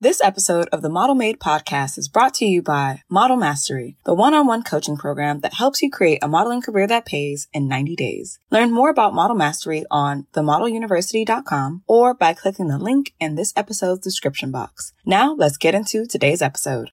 This episode of the Model Made podcast is brought to you by Model Mastery, the one-on-one coaching program that helps you create a modeling career that pays in 90 days. Learn more about Model Mastery on themodeluniversity.com or by clicking the link in this episode's description box. Now let's get into today's episode.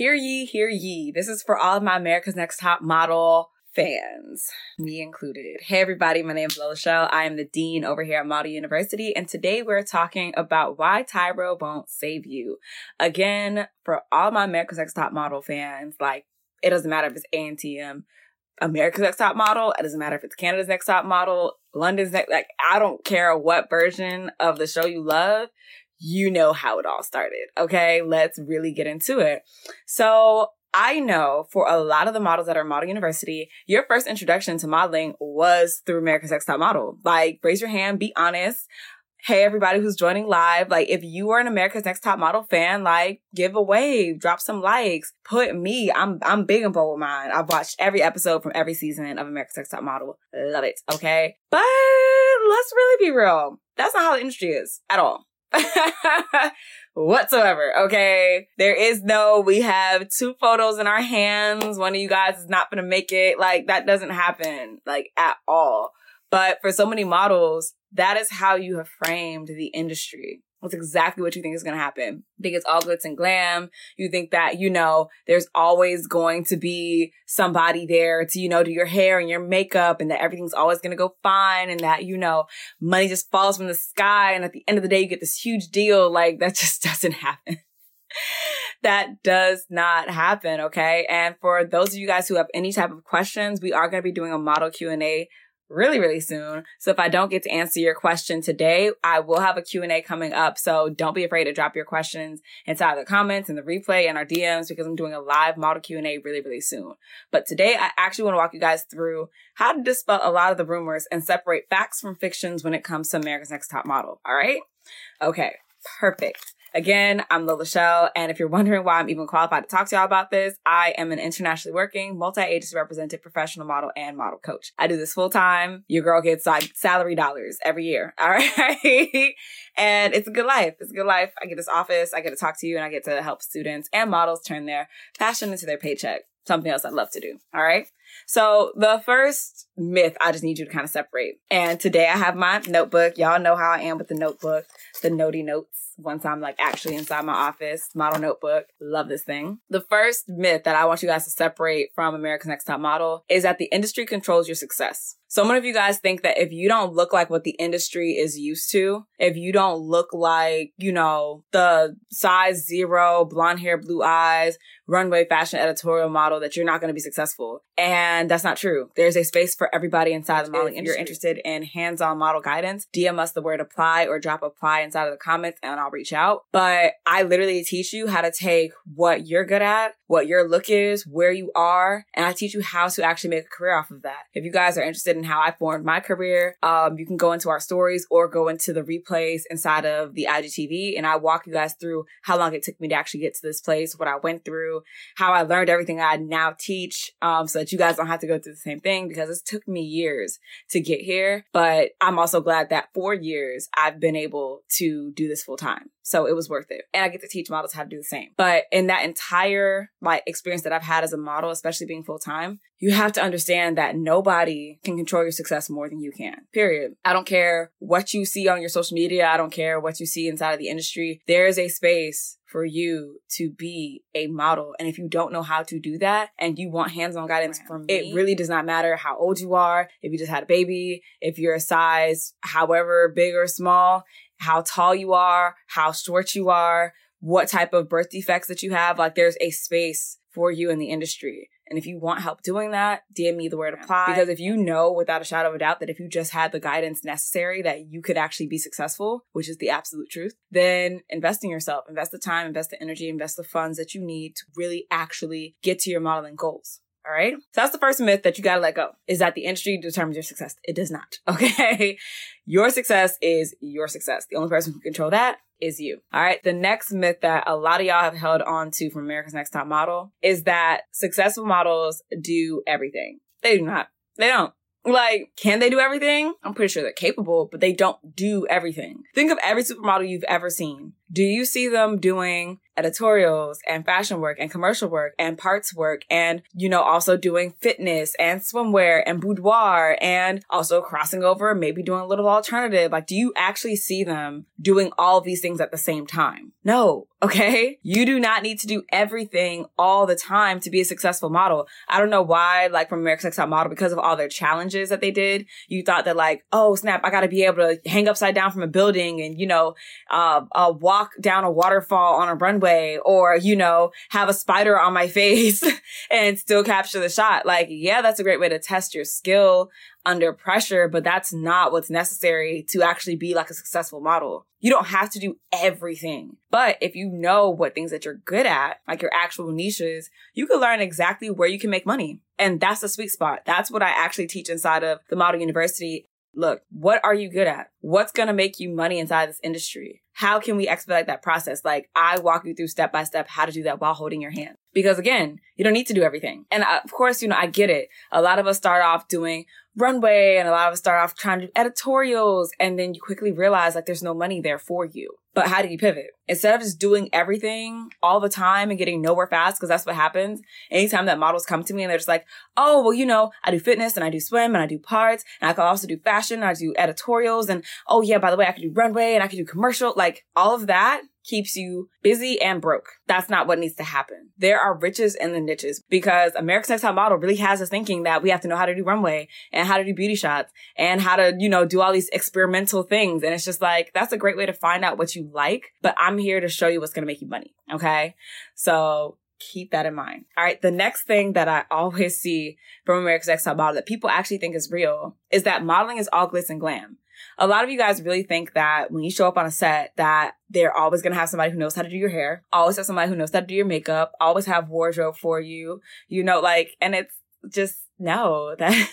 Hear ye, hear ye. This is for all of my America's Next Top Model fans, me included. Hey everybody, my name is Lola Chél. I am the dean over here at Model University, and today we're talking about why Tyra won't save you. Again, for all my America's Next Top Model fans, like it doesn't matter if it's ANTM, America's Next Top Model. It doesn't matter if it's Canada's Next Top Model, London's next. Like I don't care what version of the show you love. You know how it all started. Okay, let's really get into it. So I know for a lot of the models that are Model University, your first introduction to modeling was through America's Next Top Model. Like, raise your hand, be honest. Hey, everybody who's joining live, like, if you are an America's Next Top Model fan, like, give a wave, drop some likes, put me, I'm, I'm big and bold with mine. I've watched every episode from every season of America's Next Top Model. Love it. Okay. But let's really be real. That's not how the industry is at all. whatsoever. Okay. There is no, we have two photos in our hands. One of you guys is not going to make it. Like that doesn't happen like at all. But for so many models, that is how you have framed the industry. That's exactly what you think is going to happen. You think it's all glitz and glam. You think that, you know, there's always going to be somebody there to, you know, do your hair and your makeup and that everything's always going to go fine and that, you know, money just falls from the sky. And at the end of the day, you get this huge deal. Like that just doesn't happen. that does not happen. Okay. And for those of you guys who have any type of questions, we are going to be doing a model Q and A really, really soon. So if I don't get to answer your question today, I will have a Q&A coming up. So don't be afraid to drop your questions inside the comments and the replay and our DMs because I'm doing a live model Q&A really, really soon. But today I actually want to walk you guys through how to dispel a lot of the rumors and separate facts from fictions when it comes to America's Next Top Model. All right? Okay. Perfect. Again, I'm Lola Chél, and if you're wondering why I'm even qualified to talk to y'all about this, I am an internationally working, multi-agency represented professional model and model coach. I do this full time. Your girl gets like salary dollars every year. All right. and it's a good life. It's a good life. I get this office. I get to talk to you and I get to help students and models turn their passion into their paycheck. Something else I love to do. All right. So the first myth I just need you to kind of separate. And today I have my notebook. Y'all know how I am with the notebook, the notey notes once I'm like actually inside my office, model notebook. Love this thing. The first myth that I want you guys to separate from America's Next Top Model is that the industry controls your success. So many of you guys think that if you don't look like what the industry is used to, if you don't look like, you know, the size zero, blonde hair, blue eyes, runway fashion editorial model, that you're not going to be successful. And that's not true. There's a space for everybody inside the modeling. If you're interested in hands-on model guidance, DM us the word apply or drop apply inside of the comments and I'll reach out. But I literally teach you how to take what you're good at, what your look is, where you are, and I teach you how to actually make a career off of that. If you guys are interested in how I formed my career, um, you can go into our stories or go into the replays inside of the IGTV and I walk you guys through how long it took me to actually get to this place, what I went through, how I learned everything I now teach, um, so that you guys don't have to go through the same thing because it took me years to get here. But I'm also glad that for years I've been able to do this full time. So it was worth it. And I get to teach models how to do the same. But in that entire like experience that I've had as a model, especially being full time, you have to understand that nobody can control your success more than you can. Period. I don't care what you see on your social media. I don't care what you see inside of the industry. There is a space for you to be a model. And if you don't know how to do that and you want hands-on guidance from me, it really does not matter how old you are, if you just had a baby, if you're a size however big or small, how tall you are, how short you are, what type of birth defects that you have. Like there's a space for you in the industry. And if you want help doing that, DM me the word apply. Because if you know without a shadow of a doubt that if you just had the guidance necessary that you could actually be successful, which is the absolute truth, then invest in yourself, invest the time, invest the energy, invest the funds that you need to really actually get to your modeling goals. All right. So that's the first myth that you got to let go is that the industry determines your success. It does not. Okay. Your success is your success. The only person who can control that is you. All right. The next myth that a lot of y'all have held on to from America's Next Top Model is that successful models do everything. They do not. They don't. Like, can they do everything? I'm pretty sure they're capable, but they don't do everything. Think of every supermodel you've ever seen. Do you see them doing editorials and fashion work and commercial work and parts work and, you know, also doing fitness and swimwear and boudoir and also crossing over, maybe doing a little alternative. Like, do you actually see them doing all these things at the same time? No. Okay. You do not need to do everything all the time to be a successful model. I don't know why, like from America's Next Top Model, because of all their challenges that they did, you thought that like, oh snap, I got to be able to hang upside down from a building and, you know, uh, uh, walk down a waterfall on a runway or, you know, have a spider on my face and still capture the shot. Like, yeah, that's a great way to test your skill under pressure, but that's not what's necessary to actually be like a successful model. You don't have to do everything. But if you know what things that you're good at, like your actual niches, you can learn exactly where you can make money. And that's the sweet spot. That's what I actually teach inside of the model university. Look, what are you good at? What's going to make you money inside this industry? How can we expedite that process? Like I walk you through step by step how to do that while holding your hand. Because again, you don't need to do everything. And uh, of course, you know, I get it. A lot of us start off doing runway and a lot of us start off trying to do editorials and then you quickly realize like there's no money there for you. But how do you pivot? Instead of just doing everything all the time and getting nowhere fast, because that's what happens. Anytime that models come to me and they're just like, oh, well, you know, I do fitness and I do swim and I do parts and I can also do fashion and I do editorials and oh yeah, by the way, I can do runway and I can do commercial. Like all of that keeps you busy and broke. That's not what needs to happen. There are riches in the niches because America's Next Top Model really has us thinking that we have to know how to do runway and how to do beauty shots and how to, you know, do all these experimental things. And it's just like, that's a great way to find out what you like, but I'm here to show you what's going to make you money. Okay. So keep that in mind. All right. The next thing that I always see from America's Next Top Model that people actually think is real is that modeling is all glitz and glam a lot of you guys really think that when you show up on a set that they're always going to have somebody who knows how to do your hair, always have somebody who knows how to do your makeup, always have wardrobe for you, you know, like, and it's just no, that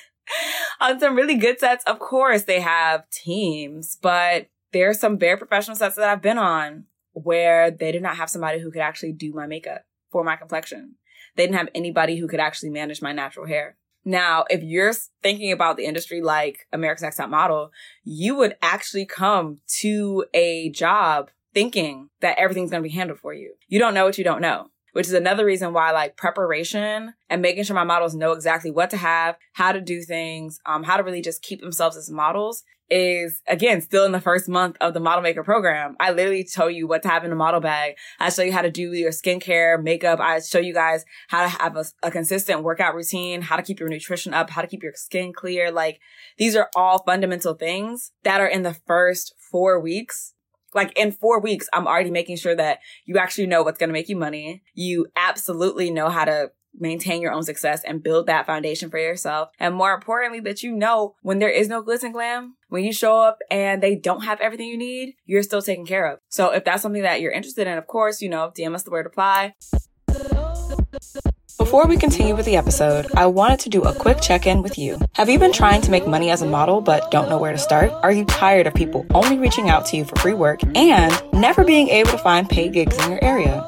on some really good sets, of course they have teams, but there's some very professional sets that I've been on where they did not have somebody who could actually do my makeup for my complexion. They didn't have anybody who could actually manage my natural hair. Now, if you're thinking about the industry like America's Next Top Model, you would actually come to a job thinking that everything's going to be handled for you. You don't know what you don't know, which is another reason why like preparation and making sure my models know exactly what to have, how to do things, um, how to really just keep themselves as models is again still in the first month of the model maker program. I literally tell you what to have in a model bag. I show you how to do your skincare, makeup. I show you guys how to have a, a, consistent workout routine, how to keep your nutrition up, how to keep your skin clear. Like these are all fundamental things that are in the first four weeks. Like in four weeks, I'm already making sure that you actually know what's going to make you money. You absolutely know how to maintain your own success and build that foundation for yourself. And more importantly, that you know when there is no glitz and glam, when you show up and they don't have everything you need, you're still taken care of. So if that's something that you're interested in, of course, you know, DM us the word apply. Before we continue with the episode, I wanted to do a quick check in with you. Have you been trying to make money as a model but don't know where to start? Are you tired of people only reaching out to you for free work and never being able to find paid gigs in your area?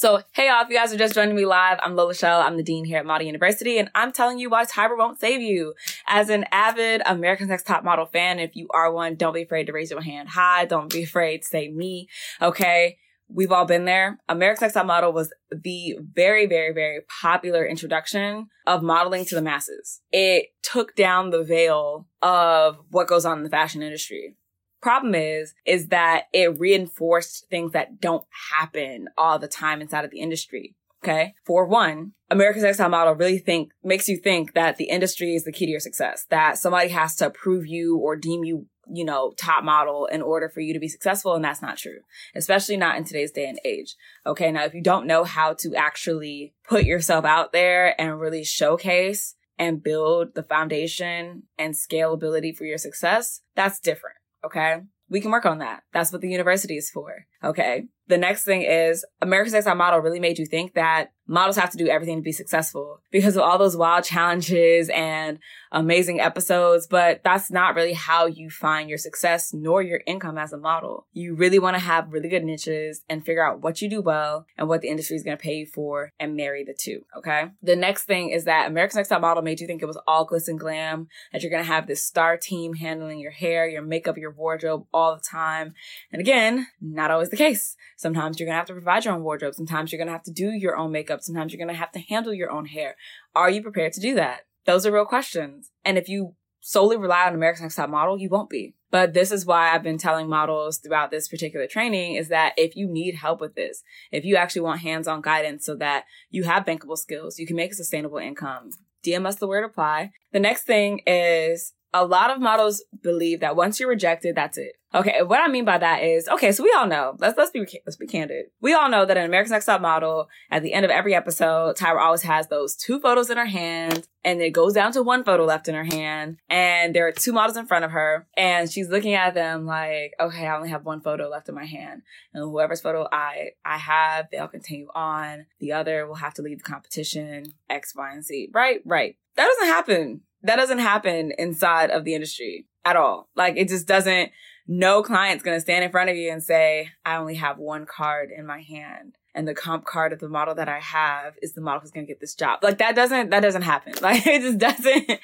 So, hey y'all, if you guys are just joining me live, I'm Lola Chél. I'm the dean here at Model University, and I'm telling you why Tyra won't save you. As an avid American Next Top Model fan, if you are one, don't be afraid to raise your hand high. Don't be afraid to say me. Okay. we've all been there. American Next Top Model was the very, very, very popular introduction of modeling to the masses. It took down the veil of what goes on in the fashion industry. Problem is, is that it reinforced things that don't happen all the time inside of the industry. Okay. For one, America's Next Top Model really think, makes you think that the industry is the key to your success, that somebody has to approve you or deem you, you know, top model in order for you to be successful. And that's not true, especially not in today's day and age. Okay. Now, if you don't know how to actually put yourself out there and really showcase and build the foundation and scalability for your success, that's different. Okay. We can work on that. That's what the university is for. Okay. The next thing is America's Next Top Model really made you think that models have to do everything to be successful because of all those wild challenges and amazing episodes. But that's not really how you find your success nor your income as a model. You really want to have really good niches and figure out what you do well and what the industry is going to pay you for and marry the two. Okay. The next thing is that America's Next Top Model made you think it was all glitz and glam, that you're going to have this star team handling your hair, your makeup, your wardrobe all the time. And again, not always the case. Sometimes you're going to have to provide your own wardrobe. Sometimes you're going to have to do your own makeup. Sometimes you're going to have to handle your own hair. Are you prepared to do that? Those are real questions. And if you solely rely on American Next Top Model, you won't be. But this is why I've been telling models throughout this particular training is that if you need help with this, if you actually want hands-on guidance so that you have bankable skills, you can make a sustainable income, DM us the word apply. The next thing is a lot of models believe that once you're rejected, that's it. Okay, what I mean by that is, okay, so we all know. Let's let's be let's be candid. We all know that an America's Next Top Model, at the end of every episode, Tyra always has those two photos in her hand, and it goes down to one photo left in her hand, and there are two models in front of her, and she's looking at them like, okay, I only have one photo left in my hand, and whoever's photo I I have, they'll continue on. The other will have to leave the competition. X, Y, and Z. Right, right. That doesn't happen that doesn't happen inside of the industry at all. Like it just doesn't, no client's going to stand in front of you and say, I only have one card in my hand. And the comp card of the model that I have is the model who's going to get this job. Like that doesn't, that doesn't happen. Like it just doesn't,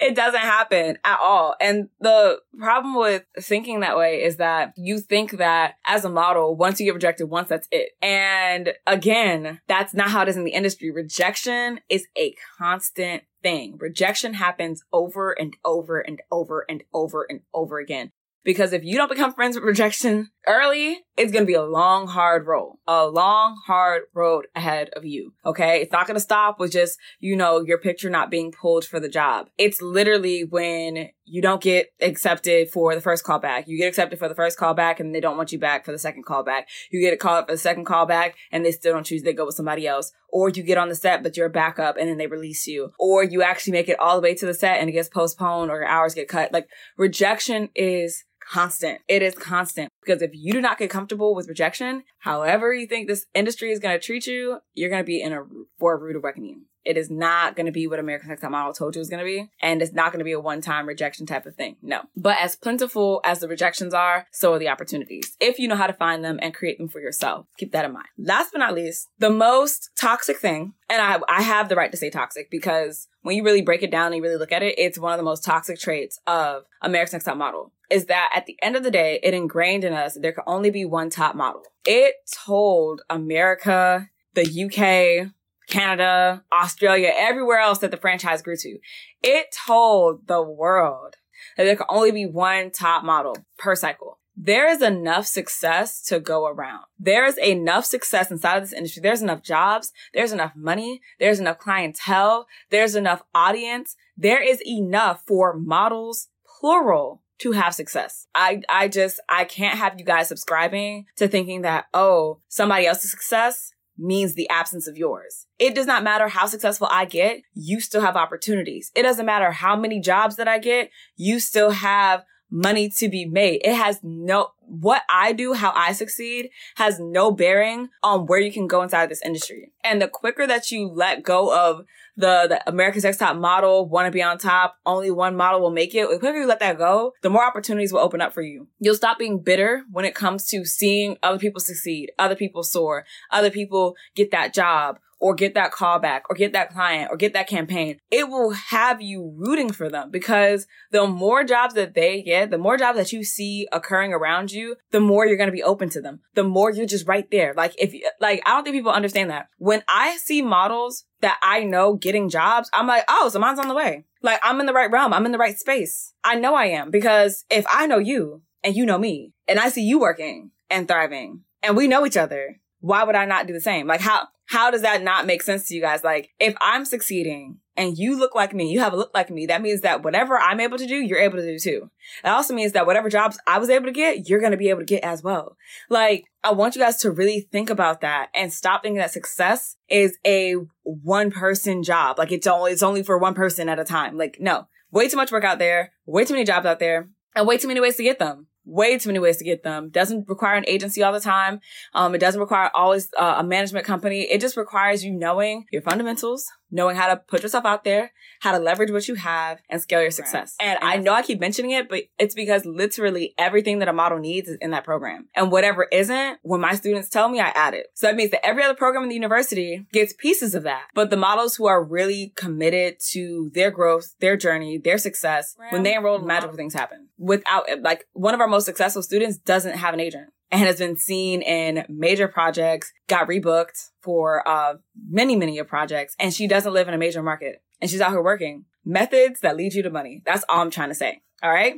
it doesn't happen at all. And the problem with thinking that way is that you think that as a model, once you get rejected once, that's it. And again, that's not how it is in the industry. Rejection is a constant thing. Rejection happens over and over and over and over and over again. Because if you don't become friends with rejection early, it's to be a long, hard road, a long, hard road ahead of you. Okay. It's not to stop with just, you know, your picture not being pulled for the job. It's literally when you don't get accepted for the first callback. You get accepted for the first callback and they don't want you back for the second callback. You get a call for the second callback and they still don't choose. They go with somebody else. Or you get on the set, but you're a backup and then they release you. Or you actually make it all the way to the set and it gets postponed or your hours get cut. Like rejection is constant. It is constant because if you do not get comfortable with rejection, however you think this industry is going to treat you, you're going to be in a for a rude awakening. It is not going to be what American Next Top Model told you it was going to be. And it's not going to be a one-time rejection type of thing. No. But as plentiful as the rejections are, so are the opportunities. If you know how to find them and create them for yourself. Keep that in mind. Last but not least, the most toxic thing, and I, I have the right to say toxic because when you really break it down and you really look at it, it's one of the most toxic traits of American Next Top Model is that at the end of the day, it ingrained in us there could only be one top model. It told America, the UK, Canada, Australia, everywhere else that the franchise grew to. It told the world that there could only be one top model per cycle. There is enough success to go around. There is enough success inside of this industry. There's enough jobs. There's enough money. There's enough clientele. There's enough audience. There is enough for models, plural, to have success. I, I just, I can't have you guys subscribing to thinking that, oh, somebody else's success means the absence of yours. It does not matter how successful I get, you still have opportunities. It doesn't matter how many jobs that I get, you still have money to be made. It has no, what I do, how I succeed has no bearing on where you can go inside of this industry. And the quicker that you let go of the, the America's Next Top model, want to be on top, only one model will make it. The quicker you let that go, the more opportunities will open up for you. You'll stop being bitter when it comes to seeing other people succeed, other people soar, other people get that job, or get that call back or get that client or get that campaign, it will have you rooting for them because the more jobs that they get, the more jobs that you see occurring around you, the more you're going to be open to them. The more you're just right there. Like if, like, I don't think people understand that. When I see models that I know getting jobs, I'm like, oh, so mine's on the way. Like I'm in the right realm. I'm in the right space. I know I am because if I know you and you know me and I see you working and thriving and we know each other, why would I not do the same? Like how, how does that not make sense to you guys? Like if I'm succeeding and you look like me, you have a look like me, that means that whatever I'm able to do, you're able to do too. That also means that whatever jobs I was able to get, you're going to be able to get as well. Like, I want you guys to really think about that and stop thinking that success is a one person job. Like it's only, it's only for one person at a time. Like, no, way too much work out there, way too many jobs out there, and way too many ways to get them way too many ways to get them. Doesn't require an agency all the time. Um, it doesn't require always uh, a management company. It just requires you knowing your fundamentals, knowing how to put yourself out there, how to leverage what you have and scale your success. Right. And, and I know I keep mentioning it, but it's because literally everything that a model needs is in that program. And whatever isn't, when my students tell me, I add it. So that means that every other program in the university gets pieces of that. But the models who are really committed to their growth, their journey, their success, when they enroll, magical things happen. Without, like, one of our most successful students doesn't have an agent and has been seen in major projects, got rebooked for uh, many, many of projects, and she doesn't live in a major market and she's out here working. Methods that lead you to money. That's all I'm trying to say. All right.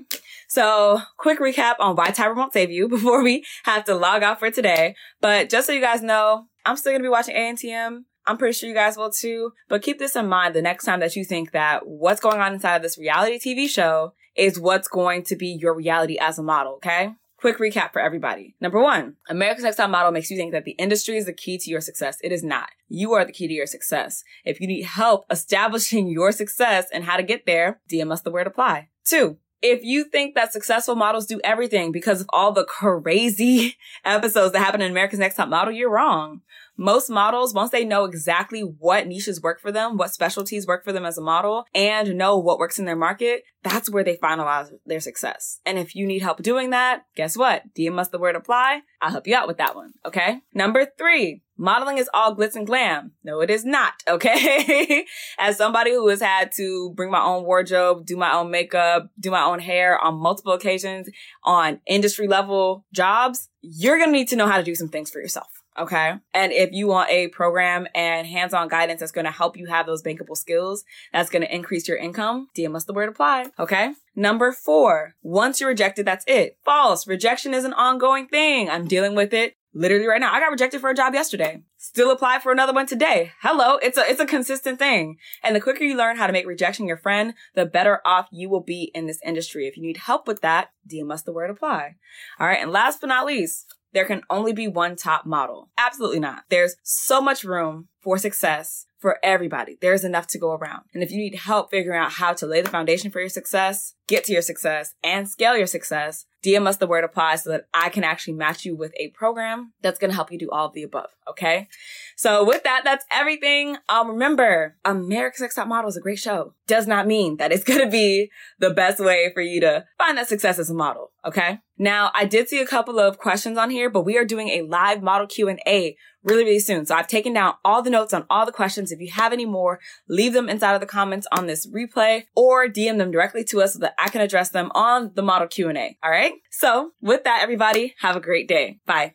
So quick recap on why Tyra won't save you before we have to log off for today. But just so you guys know, I'm still going to be watching ANTM. I'm pretty sure you guys will too. But keep this in mind the next time that you think that what's going on inside of this reality TV show is what's going to be your reality as a model. Okay. Quick recap for everybody. Number one, America's Next Top Model makes you think that the industry is the key to your success. It is not. You are the key to your success. If you need help establishing your success and how to get there, DM us the word apply. Two, if you think that successful models do everything because of all the crazy episodes that happen in America's Next Top Model, you're wrong most models, once they know exactly what niches work for them, what specialties work for them as a model, and know what works in their market, that's where they finalize their success. And if you need help doing that, guess what? DM us the word apply. I'll help you out with that one. Okay. Number three, modeling is all glitz and glam. No, it is not. Okay. As somebody who has had to bring my own wardrobe, do my own makeup, do my own hair on multiple occasions on industry level jobs, you're going to need to know how to do some things for yourself. Okay. And if you want a program and hands-on guidance that's going to help you have those bankable skills, that's going to increase your income, DM us the word apply. Okay. Number four, once you're rejected, that's it. False. Rejection is an ongoing thing. I'm dealing with it literally right now. I got rejected for a job yesterday. Still apply for another one today. Hello. It's a, it's a consistent thing. And the quicker you learn how to make rejection your friend, the better off you will be in this industry. If you need help with that, DM us the word apply. All right. And last but not least, there can only be one top model. Absolutely not. There's so much room for success for everybody. There's enough to go around. And if you need help figuring out how to lay the foundation for your success, get to your success, and scale your success, DM us the word apply so that I can actually match you with a program that's going to help you do all of the above. Okay. So with that, that's everything. Um, remember, America's Next Top Model is a great show. Does not mean that it's going to be the best way for you to find that success as a model. Okay. Now, I did see a couple of questions on here, but we are doing a live model Q and A really, really soon. So I've taken down all the notes on all the questions. If you have any more, leave them inside of the comments on this replay or DM them directly to us so that I can address them on the model Q&A. All right. So with that, everybody have a great day. Bye.